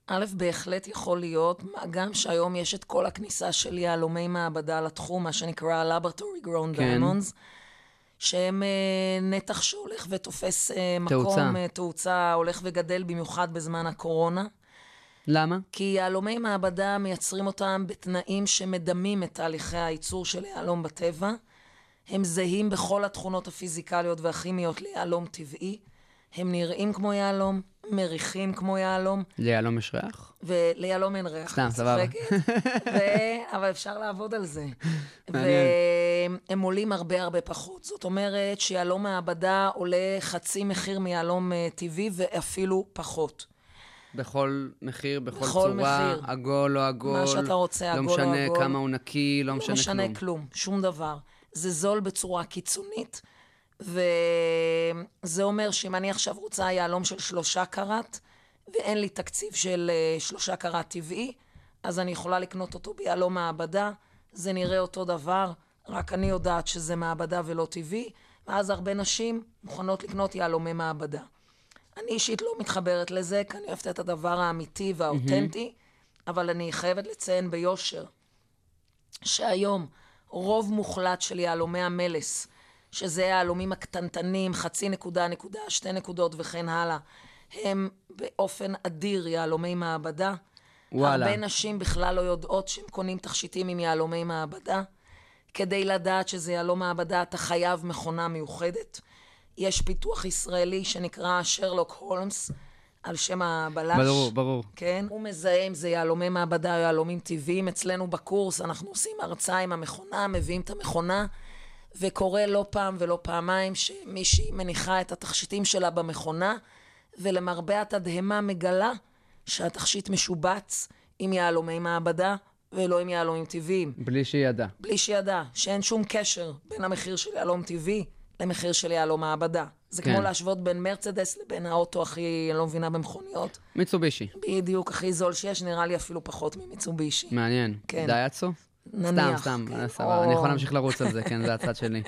א', בהחלט יכול להיות, גם שהיום יש את כל הכניסה של יהלומי מעבדה לתחום, מה שנקרא Laboratory Grown כן. Diamonds, שהם אה, נתח שהולך ותופס אה, תאוצה. מקום, אה, תאוצה, הולך וגדל במיוחד בזמן הקורונה. למה? כי יהלומי מעבדה מייצרים אותם בתנאים שמדמים את תהליכי הייצור של יהלום בטבע. הם זהים בכל התכונות הפיזיקליות והכימיות ליהלום טבעי. הם נראים כמו יהלום, מריחים כמו יהלום, ליהלום יש ריח? וליהלום אין ריח. סתם, סבבה. ו... אבל אפשר לעבוד על זה. מעניין. והם עולים הרבה הרבה פחות. זאת אומרת שיהלום מעבדה עולה חצי מחיר מיהלום אה, טבעי ואפילו פחות. בכל מחיר, בכל בכל צורה, מחיר. עגול או עגול. מה שאתה רוצה, עגול או לא משנה עגול. כמה הוא נקי, לא לא משנה, משנה כלום. כלום, שום דבר. זה זול בצורה קיצונית, וזה אומר שאם אני עכשיו רוצה יהלום של שלושה קראט, ואין לי תקציב של אה, שלושה קראט טבעי, אז אני יכולה לקנות אותו ביהלום מעבדה, זה נראה אותו דבר, רק אני יודעת שזה מעבדה ולא טבעי, ואז הרבה נשים מוכנות לקנות יהלומי מעבדה. אני אישית לא מתחברת לזה, כי אני אוהבת את הדבר האמיתי והאותנטי, אבל אני חייבת לציין ביושר, שהיום רוב מוחלט של יהלומי המלס, שזה היהלומים הקטנטנים, חצי נקודה, נקודה, שתי נקודות וכן הלאה, הם באופן אדיר יהלומי מעבדה. וואלה. הרבה נשים בכלל לא יודעות שהם קונים תכשיטים עם יהלומי מעבדה. כדי לדעת שזה יהלום מעבדה, אתה חייב מכונה מיוחדת. יש פיתוח ישראלי שנקרא שרלוק הולמס, על שם הבלש. ברור, ברור. כן? הוא מזהה אם זה יהלומי מעבדה או יהלומים טבעיים. אצלנו בקורס אנחנו עושים הרצאה עם המכונה, מביאים את המכונה, וקורה לא פעם ולא פעמיים שמישהי מניחה את התכשיטים שלה במכונה, ולמרבה התדהמה מגלה שהתכשיט משובץ עם יהלומי מעבדה ולא עם יהלומים טבעיים. בלי שהיא ידעה. בלי שידע שאין שום קשר בין המחיר של יהלום טבעי למחיר של יהלום מעבדה. זה כן. כמו להשוות בין מרצדס לבין האוטו הכי, אני לא מבינה במכוניות. מיצובישי. בדיוק, הכי זול שיש, נראה לי אפילו פחות ממיצובישי. מעניין. כן. דייצו? נניח. סתם, כן. סתם, סבבה. או- אני יכול להמשיך לרוץ על זה, כן, זה הצד שלי.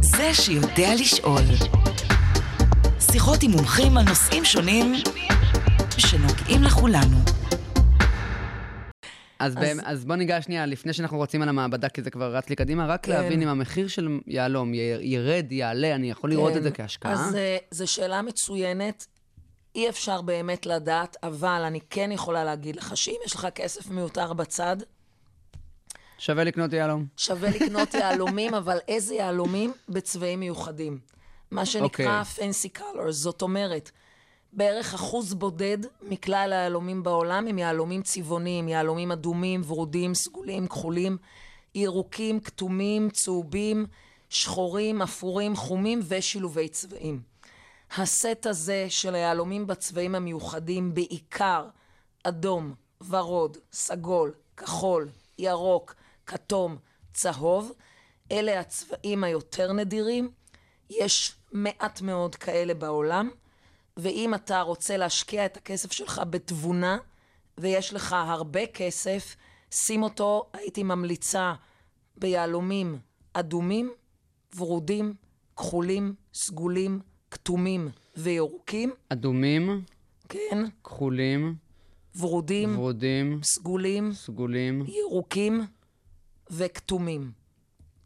זה שיודע לשאול. שיחות עם מומחים על נושאים שונים שנוגעים לכולנו. אז, אז... אז בוא ניגע שנייה, לפני שאנחנו רוצים על המעבדה, כי זה כבר רץ לי קדימה, רק כן. להבין אם המחיר של יהלום ירד, יעלה, אני יכול לראות את זה כהשקעה. אז אה, זו שאלה מצוינת. אי אפשר באמת לדעת, אבל אני כן יכולה להגיד לך שאם יש לך כסף מיותר בצד, שווה לקנות יהלום. שווה לקנות יהלומים, אבל איזה יהלומים? בצבעים מיוחדים. מה שנקרא אוקיי. fancy colors, זאת אומרת, בערך אחוז בודד מכלל היהלומים בעולם הם יהלומים צבעוניים, יהלומים אדומים, ורודים, סגולים, כחולים, ירוקים, כתומים, צהובים, שחורים, אפורים, חומים ושילובי צבעים. הסט הזה של היהלומים בצבעים המיוחדים, בעיקר אדום, ורוד, סגול, כחול, ירוק, כתום, צהוב, אלה הצבעים היותר נדירים. יש מעט מאוד כאלה בעולם, ואם אתה רוצה להשקיע את הכסף שלך בתבונה, ויש לך הרבה כסף, שים אותו, הייתי ממליצה, ביהלומים אדומים, ורודים, כחולים, סגולים, כתומים וירוקים, אדומים, כן, כחולים, ורודים, ורודים, סגולים, סגולים. ירוקים וכתומים.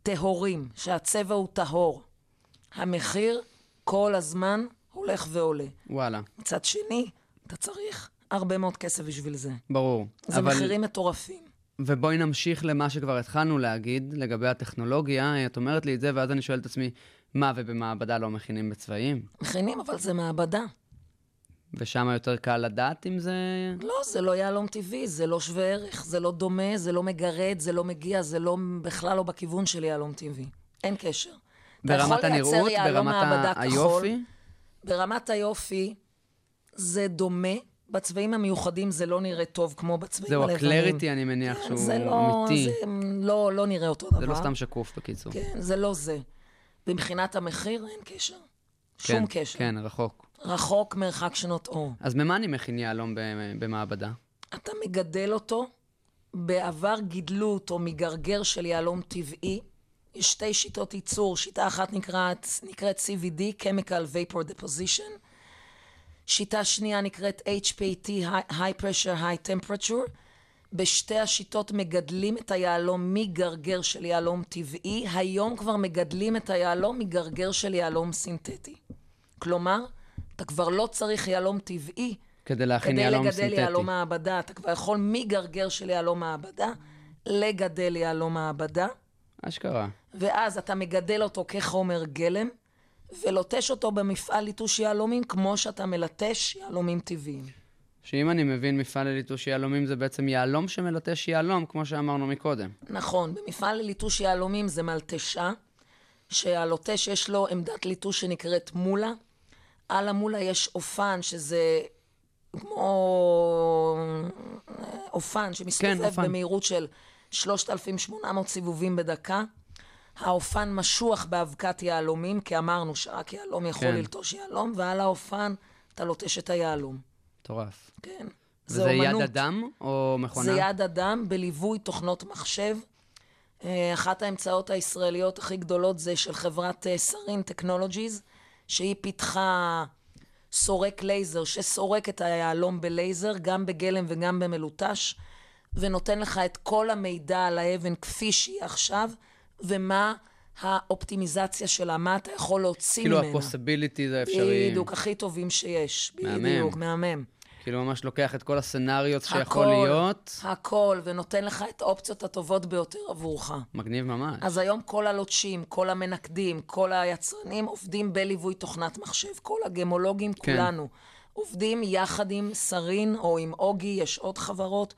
טהורים, שהצבע הוא טהור. המחיר כל הזמן הולך ועולה. וואלה, מצד שני, אתה צריך הרבה מאוד כסף בשביל זה. ברור. זה אבל... מחירים מטורפים. ובואי נמשיך למה שכבר התחלנו להגיד לגבי הטכנולוגיה. את אומרת לי את זה, ואז אני שואל את עצמי, מה, ובמעבדה לא מכינים בצבעים? מכינים, אבל זה מעבדה. ושם יותר קל לדעת אם זה... לא, זה לא יהלום טבעי, זה לא שווה ערך, זה לא דומה, זה לא מגרד, זה לא מגיע, זה לא, בכלל לא בכיוון של יהלום טבעי. אין קשר. ברמת הנראות, ברמת. היופי? ברמת היופי זה דומה. בצבעים המיוחדים זה לא נראה טוב כמו בצבעים זהו, הלבנים. הקלריטי, אני מניח שהוא זה לא, אמיתי. זה לא, לא נראה אותו דבר. זה לא סתם שקוף, בקיצור. כן, זה לא זה. ומבחינת המחיר אין קשר. שום כן, קשר. כן, רחוק. רחוק מרחק שנות אור. אז ממה אני מכין יהלום במעבדה? אתה מגדל אותו, בעבר גידלו אותו מגרגר של יהלום טבעי. יש שתי שיטות ייצור, שיטה אחת נקראת, נקראת CVD, Chemical Vapor Deposition. שיטה שנייה נקראת HPT, High Pressure High Temperature. בשתי השיטות מגדלים את היהלום מגרגר של יהלום טבעי, היום כבר מגדלים את היהלום מגרגר של יהלום סינתטי. כלומר, אתה כבר לא צריך יהלום טבעי כדי להכין כדי יהלום לגדל סינתטי. יהלום מעבדה. אתה כבר יכול מגרגר של יהלום מעבדה לגדל יהלום מעבדה, אשכרה. ואז אתה מגדל אותו כחומר גלם, ולוטש אותו במפעל ליטוש יהלומים כמו שאתה מלטש יהלומים טבעיים. שאם אני מבין מפעל לליטוש יהלומים, זה בעצם יהלום שמלטש יהלום, כמו שאמרנו מקודם. נכון, במפעל לליטוש יהלומים זה מלטשה, שהלוטש יש לו עמדת ליטוש שנקראת מולה. על המולה יש אופן, שזה כמו אה, אופן כן, שמסתובב אופן. במהירות של 3,800 סיבובים בדקה. האופן משוח באבקת יהלומים, כי אמרנו שרק יהלום יכול כן. ללטוש יהלום, ועל האופן אתה לוטש את היהלום. מטורף. כן. וזה יד אומנות. אדם או מכונה? זה יד אדם בליווי תוכנות מחשב. אה, אחת ההמצאות הישראליות הכי גדולות זה של חברת אה, Sarine Technologies, שהיא פיתחה סורק לייזר, שסורק את היהלום בלייזר, גם בגלם וגם במלוטש, ונותן לך את כל המידע על האבן כפי שהיא עכשיו, ומה האופטימיזציה שלה, מה אתה יכול להוציא כאילו ממנה. הפוסיביליטי זה אפשרי. בדיוק, הכי טובים שיש. מהמם. בדיוק, מהמם. כאילו ממש לוקח את כל הסצנריות שיכול להיות. הכל, ונותן לך את האופציות הטובות ביותר עבורך. מגניב ממש. אז היום כל הלוטשים, כל המנקדים, כל היצרנים עובדים בליווי תוכנת מחשב. כל הגמולוגים, כן. כולנו, עובדים יחד עם סרין או עם אוגי, יש עוד חברות,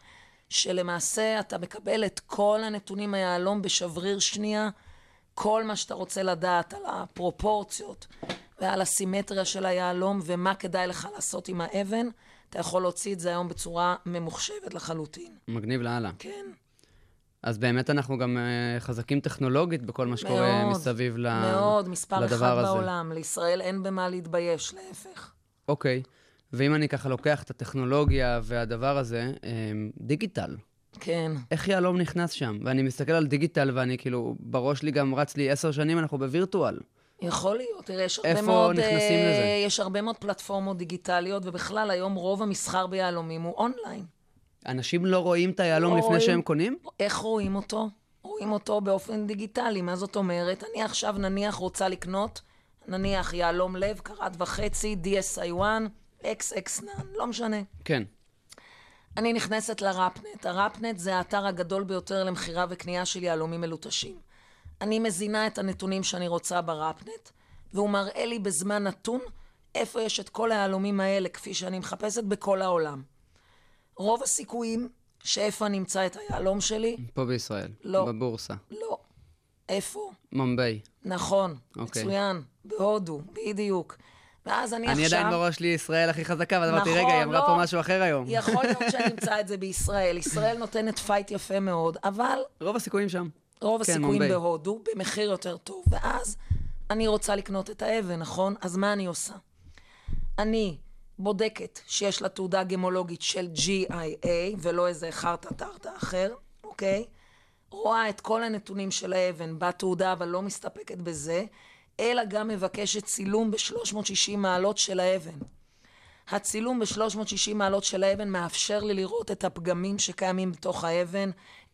שלמעשה אתה מקבל את כל הנתונים מהיהלום בשבריר שנייה, כל מה שאתה רוצה לדעת על הפרופורציות ועל הסימטריה של היהלום ומה כדאי לך לעשות עם האבן, אתה יכול להוציא את זה היום בצורה ממוחשבת לחלוטין. מגניב לאללה. כן. אז באמת אנחנו גם אה, חזקים טכנולוגית בכל מה שקורה מאוד, מסביב ל... מאוד, מספר אחד הזה. בעולם. לישראל אין במה להתבייש, להפך. אוקיי. ואם אני ככה לוקח את הטכנולוגיה והדבר הזה, אה, דיגיטל. כן. איך יהלום נכנס שם? ואני מסתכל על דיגיטל ואני כאילו, בראש לי גם רץ לי עשר שנים, אנחנו בווירטואל. יכול להיות, תראה, יש הרבה איפה מאוד... נכנסים אה, לזה? יש הרבה מאוד פלטפורמות דיגיטליות, ובכלל היום רוב המסחר ביהלומים הוא אונליין. אנשים לא רואים את היהלום לא לפני רואים. שהם קונים? איך רואים אותו? רואים אותו באופן דיגיטלי. מה זאת אומרת? אני עכשיו נניח רוצה לקנות, נניח יהלום לב, קרת וחצי, DSI1, XX9, לא משנה. כן. אני נכנסת לרפנט. הרפנט זה האתר הגדול ביותר למכירה וקנייה של יהלומים מלוטשים. אני מזינה את הנתונים שאני רוצה ברפנט, והוא מראה לי בזמן נתון איפה יש את כל היהלומים האלה, כפי שאני מחפשת בכל העולם. רוב הסיכויים שאיפה אני אמצא את היהלום שלי, פה בישראל. לא. בבורסה. לא. איפה? מומביי. נכון, אוקיי. מצוין, בהודו, בדיוק. ואז אני, אני עכשיו... עדיין בראש לי ישראל הכי חזקה, ואז אמרתי, נכון, רגע, היא אמרה לא. פה משהו אחר היום. יכול להיות שאני אמצא את זה בישראל. ישראל נותנת פייט יפה מאוד, אבל רוב הסיכויים שם. רוב כן, הסיכויים מומביי. בהודו, במחיר יותר טוב. ואז אני רוצה לקנות את האבן, נכון? אז מה אני עושה? אני בודקת שיש לה תעודה גמולוגית של GIA, ולא איזה חרטה טרטה אחר, אוקיי? רואה את כל הנתונים של האבן בתעודה, אבל לא מסתפקת בזה, אלא גם מבקשת צילום ב-360 מעלות של האבן. הצילום ב-360 מעלות של האבן מאפשר לי לראות את הפגמים שקיימים בתוך האבן,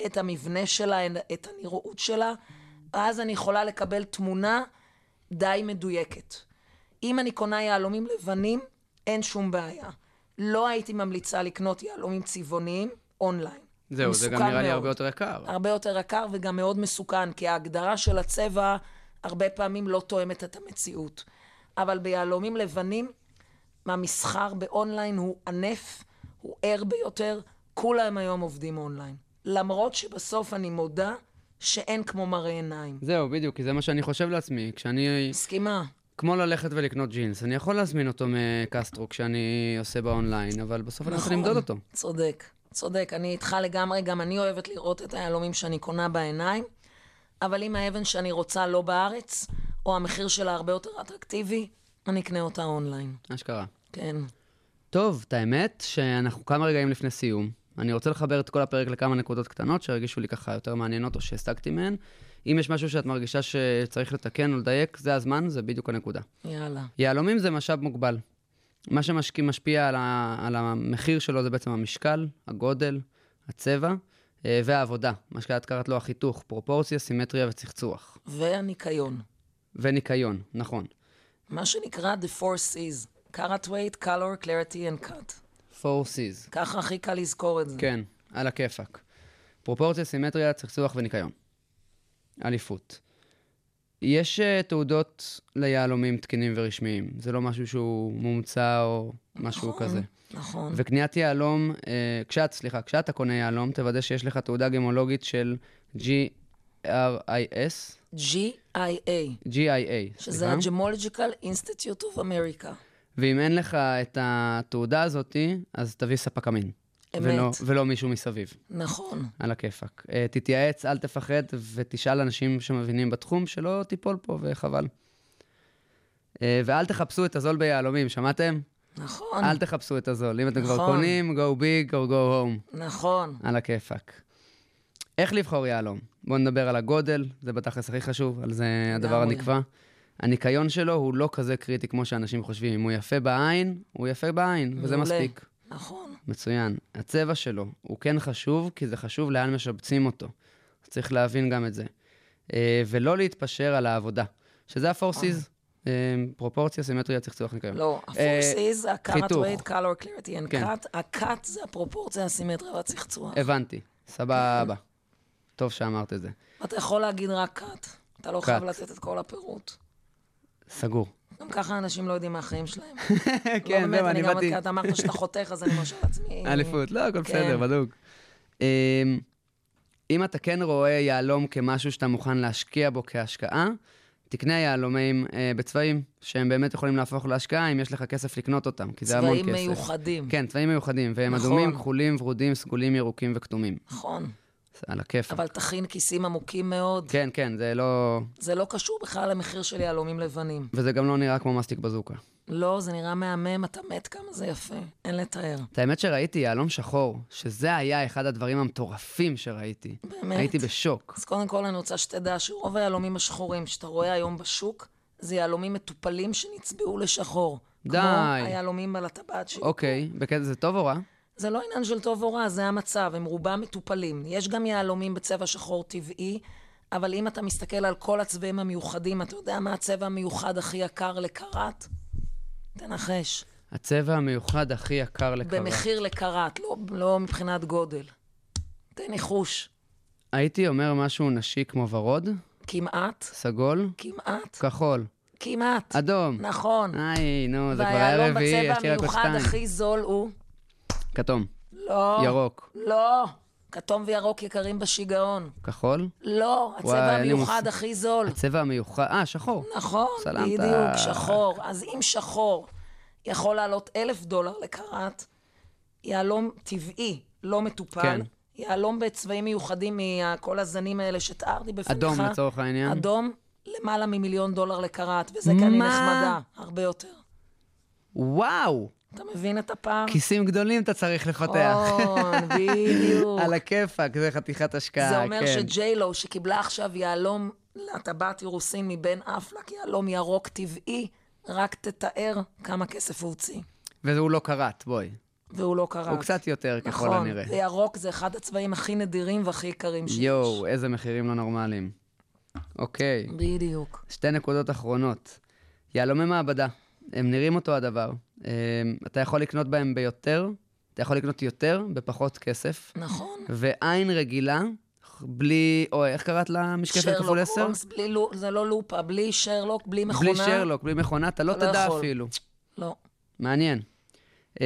את המבנה שלה, את הנראות שלה, ואז אני יכולה לקבל תמונה די מדויקת. אם אני קונה יהלומים לבנים, אין שום בעיה. לא הייתי ממליצה לקנות יהלומים צבעוניים אונליין. זהו, זה גם נראה לי מאוד. הרבה יותר יקר. הרבה יותר יקר וגם מאוד מסוכן, כי ההגדרה של הצבע הרבה פעמים לא תואמת את המציאות. אבל ביהלומים לבנים, המסחר באונליין הוא ענף, הוא ער ביותר, כולם היום עובדים אונליין. למרות שבסוף אני מודה שאין כמו מראה עיניים. זהו, בדיוק, כי זה מה שאני חושב לעצמי. כשאני... מסכימה. כמו ללכת ולקנות ג'ינס, אני יכול להזמין אותו מקסטרו כשאני עושה באונליין, אבל בסוף אני רוצה למדוד אותו. צודק, צודק. אני איתך לגמרי, גם אני אוהבת לראות את היהלומים שאני קונה בעיניים, אבל אם האבן שאני רוצה לא בארץ, או המחיר שלה הרבה יותר אטרקטיבי, אני אקנה אותה אונליין. אשכרה. כן. טוב, את האמת שאנחנו כמה רגעים לפני סיום. אני רוצה לחבר את כל הפרק לכמה נקודות קטנות שהרגישו לי ככה יותר מעניינות או שהסתקתי מהן. אם יש משהו שאת מרגישה שצריך לתקן או לדייק, זה הזמן, זה בדיוק הנקודה. יאללה. יהלומים זה משאב מוגבל. מה שמשפיע על, ה, על המחיר שלו זה בעצם המשקל, הגודל, הצבע והעבודה. מה שאת קראת לו החיתוך, פרופורציה, סימטריה וצחצוח. והניקיון. וניקיון, נכון. מה שנקרא The Four C's. Carat weight, color, clarity and cut. 4 C's. ככה הכי קל לזכור את זה. כן, על הכיפאק. פרופורציה, סימטריה, צחצוח וניקיון. אליפות. יש uh, תעודות ליהלומים תקינים ורשמיים. זה לא משהו שהוא מומצא או משהו נכון, כזה. נכון. וקניית יהלום, uh, כשאת, סליחה, כשאתה קונה יהלום, תוודא שיש לך תעודה גמולוגית של GRIS, GIA, GIA, שזה סליחה. ה-Gemological Institute of America. ואם אין לך את התעודה הזאת, אז תביא ספק אמין. אמת. ולא, ולא מישהו מסביב. נכון. על הכיפאק. Uh, תתייעץ, אל תפחד, ותשאל אנשים שמבינים בתחום, שלא תיפול פה, וחבל. Uh, ואל תחפשו את הזול ביהלומים, שמעתם? נכון. אל תחפשו את הזול. אם אתם כבר נכון. קונים, go big or go home. נכון. על הכיפאק. איך לבחור יהלום? בואו נדבר על הגודל, זה בתכלס הכי חשוב, על זה הדבר. הנקבע. הניקיון שלו הוא לא כזה קריטי כמו שאנשים חושבים. אם הוא יפה בעין, הוא יפה בעין, וזה. מספיק. נכון. מצוין. הצבע שלו הוא כן חשוב, כי זה חשוב לאן משבצים אותו. צריך להבין גם את זה. אה, ולא להתפשר על העבודה, שזה ה-4Cs. אה, פרופורציה, סימטריה, צחצוח ניקיון. לא, אה, הפורסיס זה ה-cut rate, color clarity and כן. cut. ה-cut זה הפרופורציה, הסימטריה והצחצוח. הבנתי, סבבה. טוב שאמרת את זה. אתה יכול להגיד רק cut. אתה לא חייב. לתת את כל הפירוט. סגור. גם ככה אנשים לא יודעים מהחיים שלהם. כן, לא, זהו, אני באתי... אתה אמרת שאתה חותך, אז אני מרשה לעצמי. אליפות, לא, הכל כן. בסדר, בדוק. אמ, אם אתה כן רואה יהלום כמשהו שאתה מוכן להשקיע בו כהשקעה, תקנה יהלומים אה, בצבעים שהם באמת יכולים להפוך להשקעה אם יש לך כסף לקנות אותם, כי זה המון כסף. צבעים מיוחדים. כן, צבעים מיוחדים, והם נכון. אדומים, כחולים, ורודים, סגולים, ירוקים וכתומים. נכון. על הכיף. אבל תכין כיסים עמוקים מאוד. כן, כן, זה לא... זה לא קשור בכלל למחיר של יהלומים לבנים. וזה גם לא נראה כמו מסטיק בזוקה. לא, זה נראה מהמם, אתה מת כמה זה יפה. אין לתאר. את האמת שראיתי יהלום שחור, שזה היה אחד הדברים המטורפים שראיתי. באמת? הייתי בשוק. אז קודם כל אני רוצה שתדע שרוב היהלומים השחורים שאתה רואה היום בשוק, זה יהלומים מטופלים שנצבעו לשחור. די. כמו היהלומים על הטבעת שלי. אוקיי, בקטע זה טוב או רע? זה לא עניין של טוב או רע, זה המצב, הם רובם מטופלים. יש גם יהלומים בצבע שחור טבעי, אבל אם אתה מסתכל על כל הצבעים המיוחדים, אתה יודע מה הצבע המיוחד הכי יקר לקראט? תנחש. הצבע המיוחד הכי יקר לקרה. במחיר לקראט, לא, לא מבחינת גודל. תן ניחוש. הייתי אומר משהו נשי כמו ורוד, כמעט, סגול, כמעט, כחול, כמעט. אדום. נכון. היי, נו, זה כבר היה והיהלום רביעי, בצבע יש לי רק עוד המיוחד שתיים. הכי זול הוא... כתום, לא. ירוק, לא. כתום וירוק יקרים בשיגעון. כחול, לא, וואי, הצבע לי המיוחד מוס- הכי זול. הצבע המיוחד, אה, שחור. נכון, סלמת. בדיוק, שחור. אז אם שחור יכול לעלות אלף דולר לקראט, יהלום טבעי, לא מטופל, כן. יהלום בצבעים מיוחדים מכל הזנים האלה שתיארתי בפניך. אדום לצורך העניין. אדום, למעלה ממיליון דולר לקראט, וזה כי אני מה? נחמדה, הרבה יותר. וואו, אתה מבין את הפער? כיסים גדולים אתה צריך לפתח. נכון, בדיוק. על הכיפאק, זה חתיכת השקעה, זה אומר כן. שג'יילו, שקיבלה עכשיו יהלום לטבעת אירוסין מבן אפלק, יהלום ירוק טבעי, רק תתאר כמה כסף הוא הוציא. והוא לא קראט, בואי. והוא לא קרא. הוא קצת יותר ככל נכון, הנראה. וירוק זה אחד הצבעים הכי נדירים והכי יקרים שיש. יואו, איזה מחירים לא נורמליים. אוקיי, בדיוק. שתי נקודות אחרונות. יהלומי מעבדה, הם נראים אותו הדבר. אה, אתה יכול לקנות בהם ביותר, אתה יכול לקנות יותר בפחות כסף, נכון. ועין רגילה, בלי, או איך קראת למשקפת כפול שרלוק 10? הולמס, בלי זה לא לופה, בלי שרלוק, בלי מכונה. בלי שרלוק, בלי מכונה, אתה לא לא תדע יכול. אפילו. לא. מעניין. Um,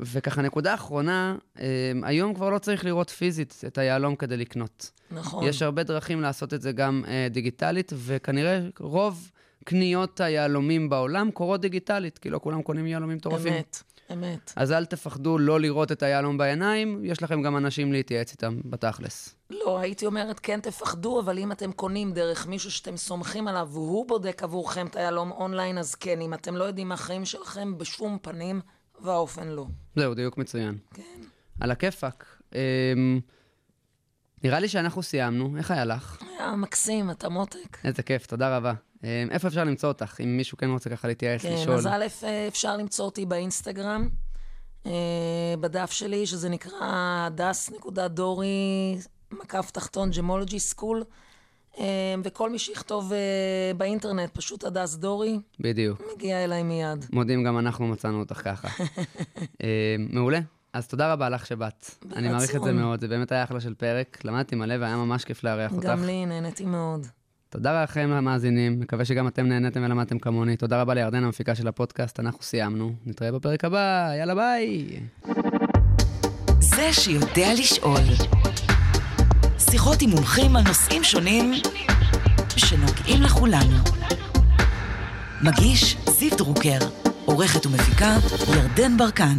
וככה, נקודה אחרונה, um, היום כבר לא צריך לראות פיזית את היהלום כדי לקנות. נכון. יש הרבה דרכים לעשות את זה גם uh, דיגיטלית, וכנראה רוב קניות היהלומים בעולם קורות דיגיטלית, כי לא כולם קונים יהלומים מטורפים. אמת, אמת. אז אל תפחדו לא לראות את היהלום בעיניים, יש לכם גם אנשים להתייעץ איתם בתכלס. לא, הייתי אומרת, כן תפחדו, אבל אם אתם קונים דרך מישהו שאתם סומכים עליו, והוא בודק עבורכם את היהלום אונליין, אז כן, אם אתם לא יודעים מה החיים שלכם, בשום פנים ואופן לא. זהו, דיוק מצוין. כן. על הכיפאק. Um, נראה לי שאנחנו סיימנו, איך היה לך? היה מקסים, אתה מותק. איזה כיף, תודה רבה. אה, איפה אפשר למצוא אותך, אם מישהו כן רוצה ככה להתייעץ, כן, לשאול? אז א', אה, אפשר למצוא אותי באינסטגרם, אה, בדף שלי, שזה נקרא הדס.דורי, מקף תחתון gemology school, אה, וכל מי שיכתוב אה, באינטרנט, פשוט הדס דורי, בדיוק. מגיע אליי מיד. מודים, גם אנחנו מצאנו אותך ככה. מעולה. אז תודה רבה לך שבאת. אני מעריך את זה. מאוד, זה באמת היה אחלה של פרק. למדתי מלא והיה ממש כיף לארח אותך. גם לי, נהניתי מאוד. תודה לכם למאזינים, מקווה שגם אתם נהניתם ולמדתם כמוני. תודה רבה לירדן, המפיקה של הפודקאסט, אנחנו סיימנו. נתראה בפרק הבא, יאללה ביי. זה שיודע לשאול. שיחות עם מומחים על נושאים שונים שנוגעים לכולנו. מגיש זיו דרוקר, עורכת ומפיקה ירדן ברקן.